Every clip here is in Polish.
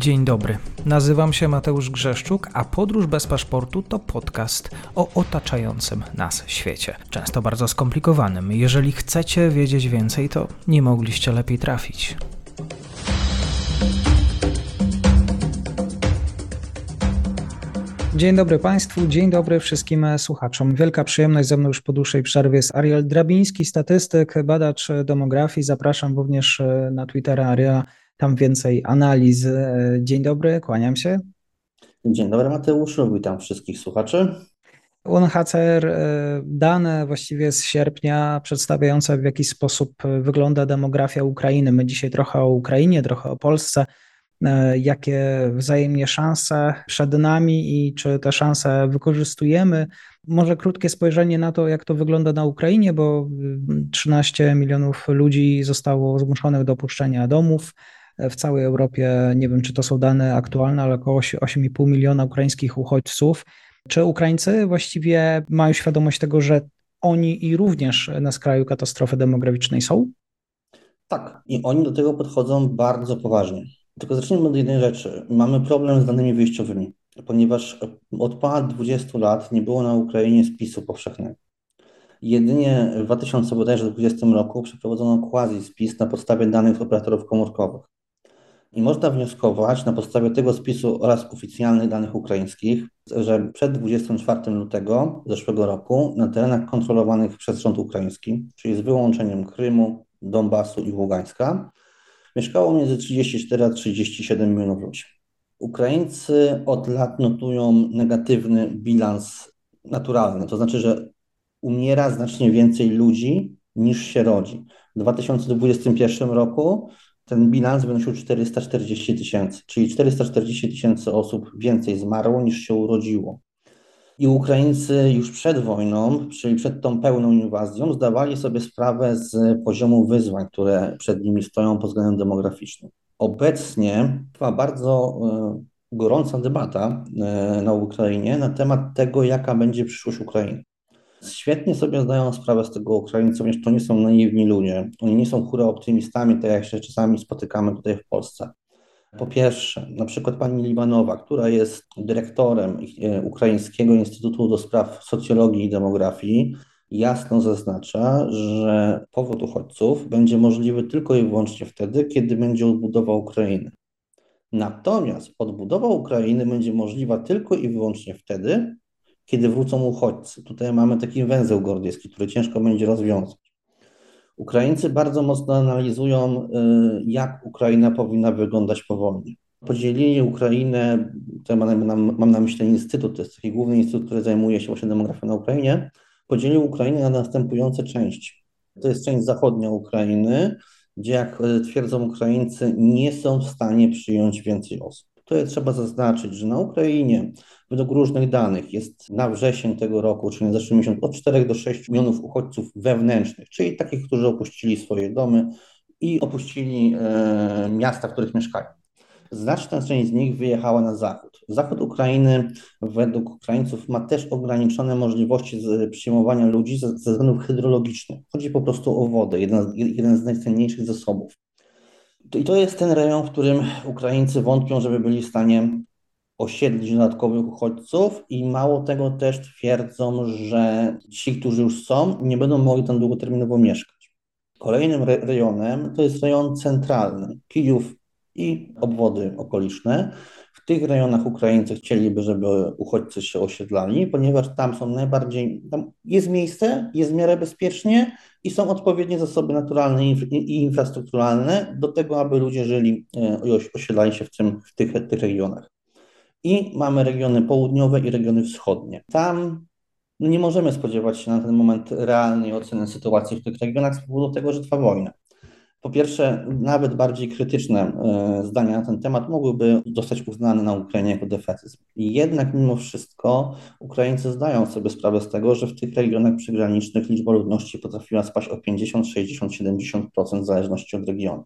Dzień dobry. Nazywam się Mateusz Grzeszczuk, a Podróż bez paszportu to podcast o otaczającym nas świecie. Często bardzo skomplikowanym. Jeżeli chcecie wiedzieć więcej, to nie mogliście lepiej trafić. Dzień dobry Państwu, dzień dobry wszystkim słuchaczom. Wielka przyjemność ze mną już po dłuższej przerwie jest Ariel Drabiński, statystyk, badacz demografii. Zapraszam również na Twittera Ariela tam więcej analiz. Dzień dobry, kłaniam się. Dzień dobry Mateuszu, witam wszystkich słuchaczy. UNHCR e, dane właściwie z sierpnia przedstawiające w jaki sposób wygląda demografia Ukrainy. My dzisiaj trochę o Ukrainie, trochę o Polsce. E, jakie wzajemnie szanse przed nami i czy te szanse wykorzystujemy. Może krótkie spojrzenie na to, jak to wygląda na Ukrainie, bo 13 milionów ludzi zostało zmuszonych do opuszczenia domów w całej Europie, nie wiem czy to są dane aktualne, ale około 8,5 miliona ukraińskich uchodźców. Czy Ukraińcy właściwie mają świadomość tego, że oni i również na skraju katastrofy demograficznej są? Tak, i oni do tego podchodzą bardzo poważnie. Tylko zacznijmy od jednej rzeczy. Mamy problem z danymi wyjściowymi, ponieważ od ponad 20 lat nie było na Ukrainie spisu powszechnego. Jedynie w 2020 roku przeprowadzono quasi spis na podstawie danych operatorów komórkowych. I można wnioskować na podstawie tego spisu oraz oficjalnych danych ukraińskich, że przed 24 lutego zeszłego roku na terenach kontrolowanych przez rząd ukraiński, czyli z wyłączeniem Krymu, Donbasu i Ługańska, mieszkało między 34 a 37 milionów ludzi. Ukraińcy od lat notują negatywny bilans naturalny, to znaczy, że umiera znacznie więcej ludzi niż się rodzi. W 2021 roku ten bilans wynosił 440 tysięcy, czyli 440 tysięcy osób więcej zmarło niż się urodziło. I Ukraińcy już przed wojną, czyli przed tą pełną inwazją, zdawali sobie sprawę z poziomu wyzwań, które przed nimi stoją pod względem demograficznym. Obecnie trwa bardzo e, gorąca debata e, na Ukrainie na temat tego, jaka będzie przyszłość Ukrainy. Świetnie sobie zdają sprawę z tego Ukraińcy, ponieważ to nie są naiwni ludzie. Oni nie są hura optymistami, tak jak się czasami spotykamy tutaj w Polsce. Po pierwsze, na przykład pani Libanowa, która jest dyrektorem e, Ukraińskiego Instytutu do Spraw Socjologii i Demografii, jasno zaznacza, że powrót uchodźców będzie możliwy tylko i wyłącznie wtedy, kiedy będzie odbudowa Ukrainy. Natomiast odbudowa Ukrainy będzie możliwa tylko i wyłącznie wtedy, kiedy wrócą uchodźcy. Tutaj mamy taki węzeł gordyjski, który ciężko będzie rozwiązać. Ukraińcy bardzo mocno analizują, y, jak Ukraina powinna wyglądać po wojnie. Podzielili Ukrainę, mam, mam na myśli instytut, to jest taki główny instytut, który zajmuje się właśnie demografią na Ukrainie, podzielił Ukrainę na następujące części. To jest część zachodnia Ukrainy, gdzie jak twierdzą Ukraińcy, nie są w stanie przyjąć więcej osób. Tutaj trzeba zaznaczyć, że na Ukrainie według różnych danych jest na wrzesień tego roku, czyli na zeszły miesiąc, od 4 do 6 milionów uchodźców wewnętrznych, czyli takich, którzy opuścili swoje domy i opuścili e, miasta, w których mieszkają. Znaczna część z nich wyjechała na zachód. Zachód Ukrainy według Ukraińców ma też ograniczone możliwości przyjmowania ludzi ze, ze względów hydrologicznych. Chodzi po prostu o wodę, jeden, jeden z najcenniejszych zasobów. I to jest ten rejon, w którym Ukraińcy wątpią, żeby byli w stanie osiedlić dodatkowych uchodźców i mało tego też twierdzą, że ci, którzy już są, nie będą mogli tam długoterminowo mieszkać. Kolejnym re rejonem to jest rejon centralny, Kijów i obwody okoliczne. W tych rejonach Ukraińcy chcieliby, żeby uchodźcy się osiedlali, ponieważ tam są najbardziej, tam jest miejsce, jest w miarę bezpiecznie i są odpowiednie zasoby naturalne i infrastrukturalne do tego, aby ludzie żyli e, i osiedlali się w, tym, w tych, tych regionach. I mamy regiony południowe i regiony wschodnie. Tam no nie możemy spodziewać się na ten moment realnej oceny sytuacji w tych regionach z powodu tego, że trwa wojna. Po pierwsze, nawet bardziej krytyczne e, zdania na ten temat mogłyby zostać uznane na Ukrainie jako defetyzm. Jednak mimo wszystko Ukraińcy zdają sobie sprawę z tego, że w tych regionach przygranicznych liczba ludności potrafiła spaść o 50, 60, 70% w zależności od regionu.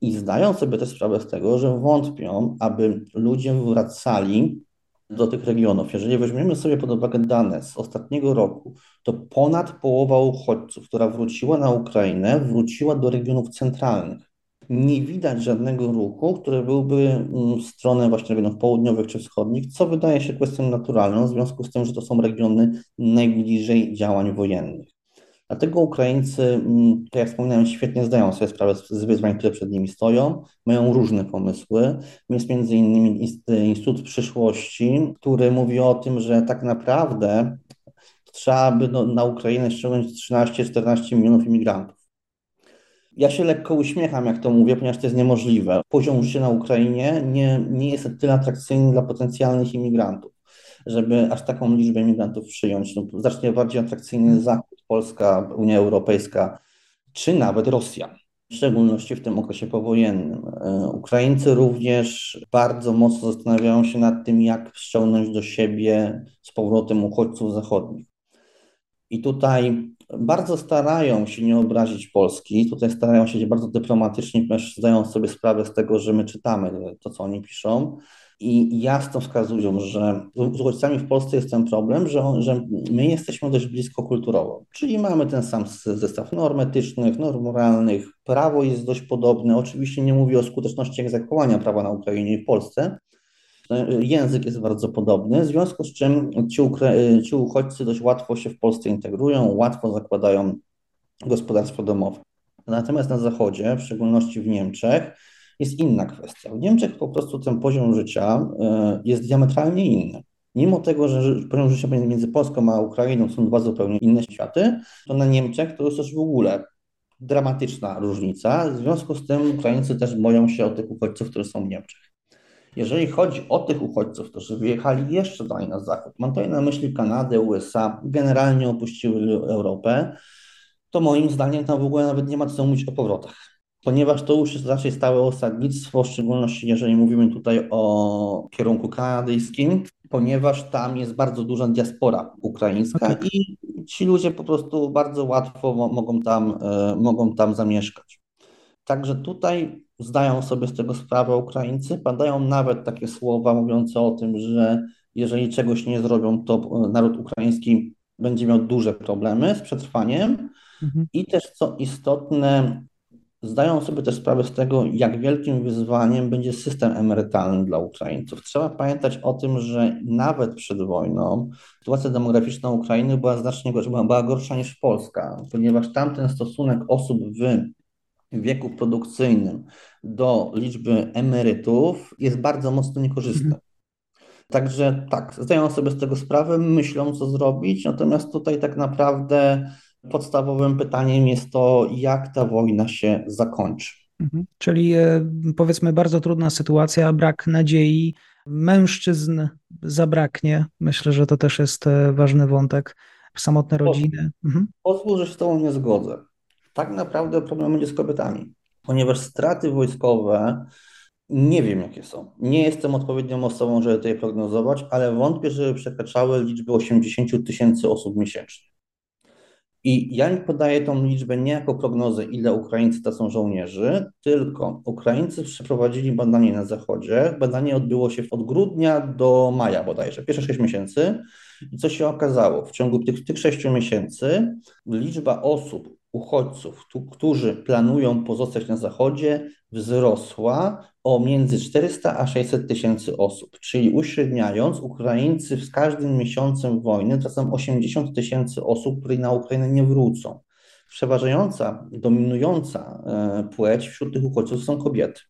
I zdają sobie też sprawę z tego, że wątpią, aby ludzie wracali do tych regionów. Jeżeli weźmiemy sobie pod uwagę dane z ostatniego roku, to ponad połowa uchodźców, która wróciła na Ukrainę, wróciła do regionów centralnych. nie widać żadnego ruchu, który byłby mm, w stronę właśnie regionów południowych czy wschodnich, co wydaje się kwestią naturalną, w związku z tym, że to są regiony najbliżej działań wojennych. Dlatego Ukraińcy, mm, tak jak wspomniałem, świetnie zdają sobie sprawę z wyzwań, które przed nimi stoją, mają różne pomysły. Jest między innymi Instytut Przyszłości, który mówi o tym, że tak naprawdę trzeba by no, na Ukrainę ściągnąć 13-14 milionów imigrantów. Ja się lekko uśmiecham, jak to mówię, ponieważ to jest niemożliwe. Poziom życia na Ukrainie nie, nie jest tyle atrakcyjny dla potencjalnych imigrantów, żeby aż taką liczbę imigrantów przyjąć. No, znacznie bardziej atrakcyjny Zachód, Polska, Unia Europejska, czy nawet Rosja. W szczególności w tym okresie powojennym. E, Ukraińcy również bardzo mocno zastanawiają się nad tym, jak ściągnąć do siebie z powrotem uchodźców zachodnich. I tutaj bardzo starają się nie obrazić Polski, tutaj starają się bardzo dyplomatycznie, ponieważ zdają sobie sprawę z tego, że my czytamy to, co oni piszą i jasno wskazują, że z uchodźcami w Polsce jest ten problem, że, że my jesteśmy dość blisko kulturowo, czyli mamy ten sam zestaw norm etycznych, norm moralnych, prawo jest dość podobne, oczywiście nie mówię o skuteczności egzekwowania prawa na Ukrainie i w Polsce, Język jest bardzo podobny, w związku z czym ci, ci uchodźcy dość łatwo się w Polsce integrują, łatwo zakładają gospodarstwo domowe. Natomiast na Zachodzie, w szczególności w Niemczech, jest inna kwestia. W Niemczech po prostu ten poziom życia e, jest diametralnie inny. Mimo tego, że poziom życia między Polską a Ukrainą są dwa zupełnie inne światy, to na Niemczech to jest też w ogóle dramatyczna różnica. W związku z tym Ukraińcy też boją się o tych uchodźców, którzy są w Niemczech. Jeżeli chodzi o tych uchodźców, którzy wyjechali jeszcze dalej na zachód, mam tutaj na myśli Kanadę, USA, generalnie opuściły Europę, to moim zdaniem tam w ogóle nawet nie ma co mówić o powrotach, ponieważ to już jest raczej stałe osadnictwo, w szczególności jeżeli mówimy tutaj o kierunku kanadyjskim, ponieważ tam jest bardzo duża diaspora ukraińska okay. i ci ludzie po prostu bardzo łatwo mogą tam, e, mogą tam zamieszkać. Także tutaj zdają sobie z tego sprawę Ukraińcy. Padają nawet takie słowa mówiące o tym, że jeżeli czegoś nie zrobią, to naród ukraiński będzie miał duże problemy z przetrwaniem. Mhm. I też co istotne, zdają sobie też sprawę z tego, jak wielkim wyzwaniem będzie system emerytalny dla Ukraińców. Trzeba pamiętać o tym, że nawet przed wojną sytuacja demograficzna Ukrainy była znacznie gorsza, była gorsza niż Polska, ponieważ tamten stosunek osób w wieku produkcyjnym do liczby emerytów jest bardzo mocno niekorzystny. Mhm. Także tak, zdają sobie z tego sprawę, myślą co zrobić, natomiast tutaj tak naprawdę podstawowym pytaniem jest to, jak ta wojna się zakończy. Mhm. Czyli e, powiedzmy bardzo trudna sytuacja, brak nadziei, mężczyzn zabraknie. Myślę, że to też jest e, ważny wątek. Samotne rodziny. Mhm. Pozwól, że się z Tobą nie zgodzę tak naprawdę problem będzie z kobietami, ponieważ straty wojskowe nie wiem, jakie są. Nie jestem odpowiednią osobą, żeby to je prognozować, ale wątpię, żeby przekraczały liczby 80 tysięcy osób miesięcznie. I ja podaję tą liczbę nie jako prognozę, ile Ukraińcy są żołnierzy, tylko Ukraińcy przeprowadzili badanie na Zachodzie. Badanie odbyło się od grudnia do maja bodajże, pierwsze 6 miesięcy. I co się okazało? W ciągu tych, tych 6 miesięcy liczba osób uchodźców, którzy planują pozostać na Zachodzie, wzrosła o między 400 a 600 tysięcy osób. Czyli uśredniając, Ukraińcy z każdym miesiącem wojny tracą 80 tysięcy osób, które na Ukrainę nie wrócą. Przeważająca, dominująca e, płeć wśród tych uchodźców są kobiety.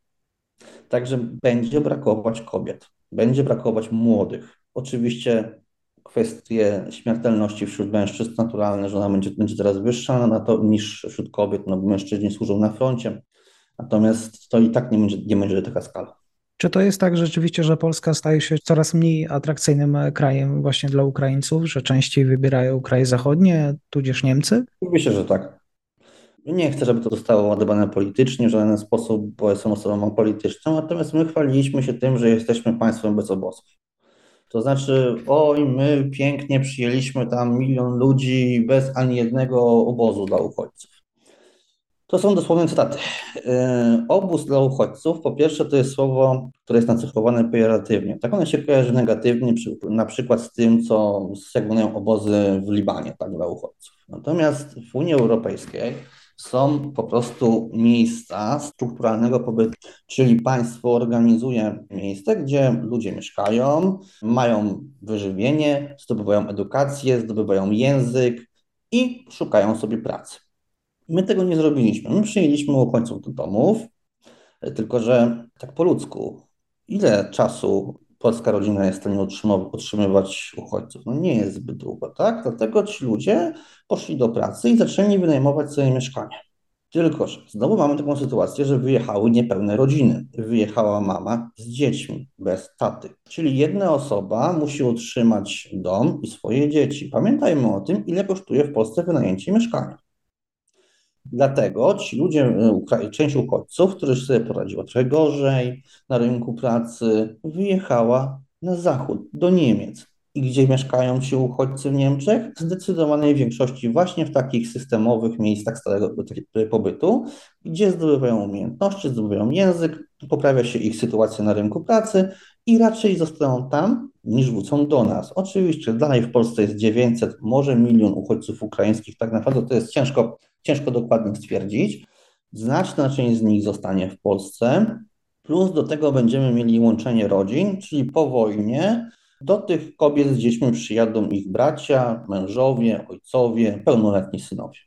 Także będzie brakować kobiet, będzie brakować młodych. Oczywiście kwestie śmiertelności wśród mężczyzn naturalne, że ona będzie, będzie teraz wyższa na to, niż wśród kobiet, no bo mężczyźni służą na froncie. Natomiast to i tak nie będzie, nie będzie taka skala. Czy to jest tak rzeczywiście, że Polska staje się coraz mniej atrakcyjnym krajem właśnie dla Ukraińców, że częściej wybierają kraje zachodnie, tudzież Niemcy? Myślę, że tak. Nie chcę, żeby to zostało ładowane politycznie w żaden sposób, bo jestem osobą polityczną, natomiast my chwaliliśmy się tym, że jesteśmy państwem bez obozów. To znaczy, oj, my pięknie przyjęliśmy tam milion ludzi bez ani jednego obozu dla uchodźców. To są dosłowne cytaty. E, obóz dla uchodźców, po pierwsze, to jest słowo, które jest nacechowane pejoratywnie. Tak one się kojarzy negatywnie, na przykład z tym, co jak obozy w Libanie tak, dla uchodźców. Natomiast w Unii Europejskiej są po prostu miejsca strukturalnego pobytu, czyli państwo organizuje miejsce, gdzie ludzie mieszkają, mają wyżywienie, zdobywają edukację, zdobywają język i szukają sobie pracy. My tego nie zrobiliśmy. My przyjęliśmy uchodźców do domów, tylko że tak po ludzku, ile czasu polska rodzina jest w stanie utrzymywać uchodźców? No nie jest zbyt długo, tak? Dlatego ci ludzie poszli do pracy i zaczęli wynajmować sobie mieszkania. Tylko, że znowu mamy taką sytuację, że wyjechały niepełne rodziny. Wyjechała mama z dziećmi, bez taty. Czyli jedna osoba musi utrzymać dom i swoje dzieci. Pamiętajmy o tym, ile kosztuje w Polsce wynajęcie mieszkania. Dlatego ci ludzie, e, część uchodźców, którzy sobie poradziła trochę gorzej na rynku pracy, wyjechała na zachód, do Niemiec. I gdzie mieszkają ci uchodźcy w Niemczech? W zdecydowanej większości właśnie w takich systemowych miejscach stałego pobytu, gdzie zdobywają umiejętności, zdobywają język, poprawia się ich sytuacja na rynku pracy i raczej zostaną tam, niż wrócą do nas. Oczywiście dalej w Polsce jest 900, może milion uchodźców ukraińskich, tak naprawdę to jest ciężko ciężko dokładnie stwierdzić. Znaczna część z nich zostanie w Polsce, plus do tego będziemy mieli łączenie rodzin, czyli po wojnie do tych kobiet z dziećmi przyjadą ich bracia, mężowie, ojcowie, pełnoletni synowie.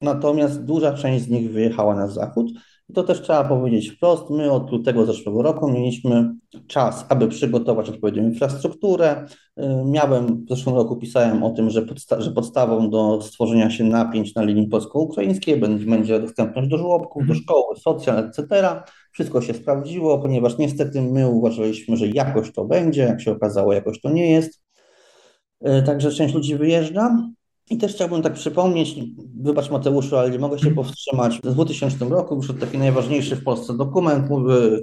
Natomiast duża część z nich wyjechała na zachód, i to też trzeba powiedzieć wprost, my od lutego zeszłego roku mieliśmy czas, aby przygotować odpowiednią infrastrukturę. Y, miałem, w zeszłym roku pisałem o tym, że, podsta że podstawą do stworzenia się napięć na linii polsko-ukraińskiej będzie, dostępność do żłobków, do mhm. szkoły, socjal, etc. Wszystko się sprawdziło, ponieważ niestety my uważaliśmy, że jakoś to będzie, jak się okazało, jakoś to nie jest. Y, także część ludzi wyjeżdża. I też chciałbym tak przypomnieć, wybacz Mateuszu, ale nie mogę się powstrzymać. W 2000 roku wyszedł taki najważniejszy w Polsce dokument,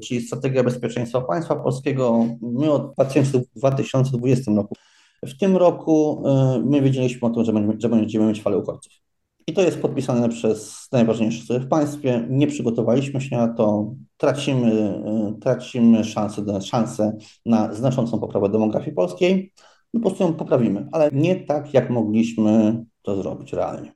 czyli Strategia Bezpieczeństwa Państwa Polskiego. My od 2020 roku. W tym roku y, my wiedzieliśmy o tym, że będziemy, mieć falę uchodźców. I to jest podpisane przez najważniejsze osoby w państwie. Nie przygotowaliśmy się na to. Tracimy, y, tracimy szansę, szansę na znaczącą poprawę demografii polskiej po prostu ją poprawimy, ale nie tak, jak mogliśmy to zrobić realnie.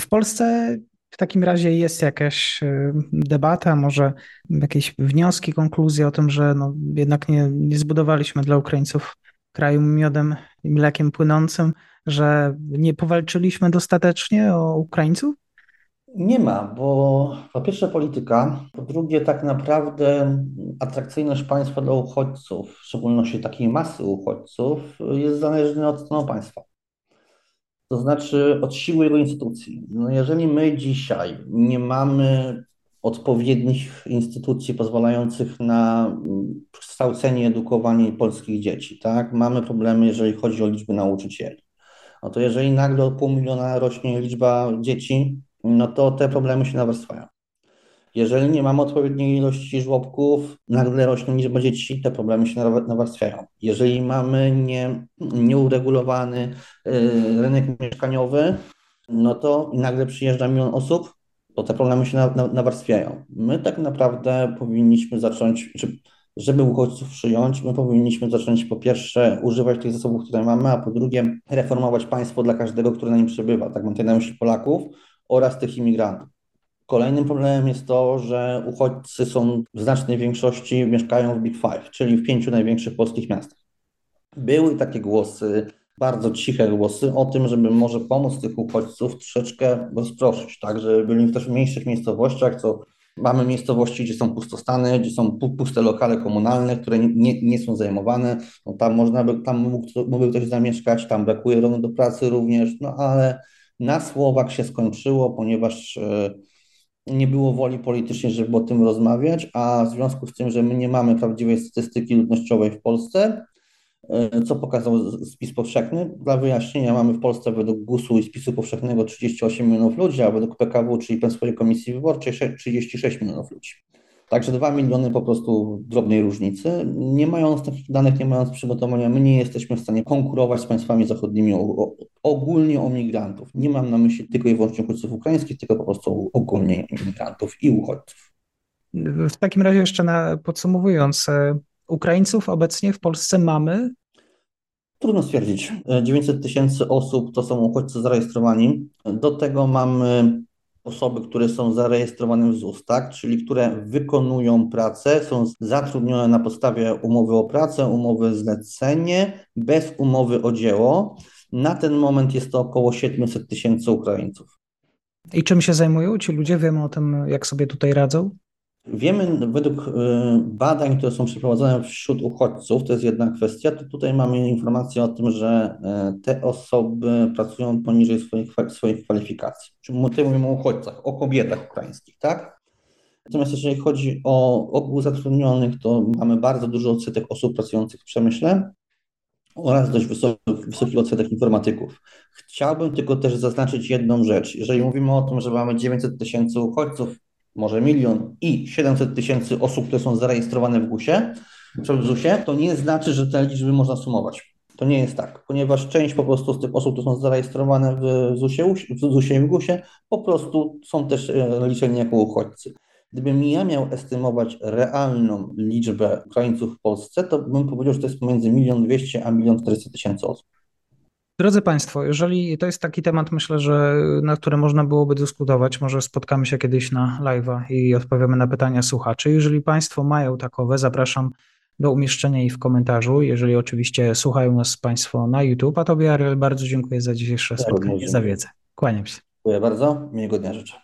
W Polsce w takim razie jest jakaś y, debata, może jakieś wnioski, konkluzje o tym, że no jednak nie, nie zbudowaliśmy dla Ukraińców kraju miodem i mlekiem płynącym, że nie powalczyliśmy dostatecznie o Ukraińców? Nie ma, bo po pierwsze polityka, po drugie tak naprawdę atrakcyjność państwa dla uchodźców, w szczególności takiej masy uchodźców, jest zależna od stanu państwa. To znaczy od siły jego instytucji. No jeżeli my dzisiaj nie mamy odpowiednich instytucji pozwalających na kształcenie, edukowanie polskich dzieci, tak? Mamy problemy, jeżeli chodzi o liczbę nauczycieli. No to jeżeli nagle o pół miliona rośnie liczba dzieci, no to te problemy się nawarstwiają. Jeżeli nie mamy odpowiedniej ilości żłobków, nagle rośnie liczba dzieci, te problemy się nawarstwiają. Jeżeli mamy nie, nieuregulowany y, rynek mieszkaniowy, no to nagle przyjeżdża milion osób, to te problemy się nawarstwiają. My tak naprawdę powinniśmy zacząć, czy, żeby uchodźców przyjąć, my powinniśmy zacząć po pierwsze używać tych zasobów, które mamy, a po drugie reformować państwo dla każdego, który na nim przebywa. Tak mam tutaj na myśli Polaków, oraz tych imigrantów. Kolejnym problemem jest to, że uchodźcy są w znacznej większości mieszkają w Big Five, czyli w pięciu największych polskich miastach. Były takie głosy, bardzo ciche głosy o tym, żeby może pomóc tych uchodźców troszeczkę rozproszyć, tak, żeby byli też w mniejszych miejscowościach, co mamy miejscowości, gdzie są pustostany, gdzie są puste lokale komunalne, które nie, nie są zajmowane, no tam można by, tam mógł, mógłby ktoś zamieszkać, tam brakuje rąk do pracy również, no ale na słowach się skończyło, ponieważ e, nie było woli politycznej, żeby o tym rozmawiać, a w związku z tym, że my nie mamy prawdziwej statystyki ludnościowej w Polsce, e, co pokazał spis powszechny. Dla wyjaśnienia mamy w Polsce według GUS-u i spisu powszechnego 38 milionów ludzi, a według PKW, czyli Państwowej Komisji Wyborczej 36 milionów ludzi. Także 2 miliony po prostu drobnej różnicy. Nie mając takich danych, nie mając przygotowania, my nie jesteśmy w stanie konkurować z państwami zachodnimi o, ogólnie o migrantów. Nie mam na myśli tylko i wyłącznie uchodźców ukraińskich, tylko po prostu ogólnie migrantów i uchodźców. W takim razie jeszcze na, podsumowując, e, Ukraińców obecnie w Polsce mamy? Trudno stwierdzić. 900 tysięcy osób to są uchodźcy zarejestrowani. Do tego mamy osoby, które są zarejestrowane w ZUS, tak? czyli które wykonują pracę, są zatrudnione na podstawie umowy o pracę, umowy zlecenie, bez umowy o dzieło. Na ten moment jest to około 700 tysięcy Ukraińców. I czym się zajmują ci ludzie? Wiemy o tym, jak sobie tutaj radzą? Wiemy według y, badań, które są przeprowadzone wśród uchodźców, to jest jedna kwestia, to tutaj mamy informację o tym, że y, te osoby pracują poniżej swoich, swoich kwalifikacji. Tutaj mówimy o uchodźcach, o kobietach ukraińskich, tak? Natomiast jeżeli chodzi o ogół zatrudnionych, to mamy bardzo dużo odsetek osób pracujących w przemyśle oraz dość wysoki, wysoki odsetek informatyków. Chciałbym tylko też zaznaczyć jedną rzecz. Jeżeli mówimy o tym, że mamy 900 tysięcy uchodźców, może milion i 700 tysięcy osób, które są zarejestrowane w GUS-ie, w ZUS-ie, to nie znaczy, że te liczby można sumować. To nie jest tak, ponieważ część po prostu z tych osób, które są zarejestrowane w ZUS-ie, w ZUS-ie i w GUS-ie, po prostu są też e, liczeni jako uchodźcy. Gdybym ja miał estymować realną liczbę Ukraińców w Polsce, to bym powiedział, że to jest pomiędzy milion dwieście a milion czterysta tysięcy osób. Drodzy Państwo, jeżeli to jest taki temat, myślę, że na który można byłoby dyskutować, może spotkamy się kiedyś na live'a i odpowiemy na pytania słuchaczy. Jeżeli Państwo mają takowe, zapraszam do umieszczenia ich w komentarzu, jeżeli oczywiście słuchają nas Państwo na YouTube. A Tobie, Ariel, bardzo dziękuję za dzisiejsze spotkanie, za wiedzę. Kłaniam się. Dziękuję bardzo, miłego dnia życzę.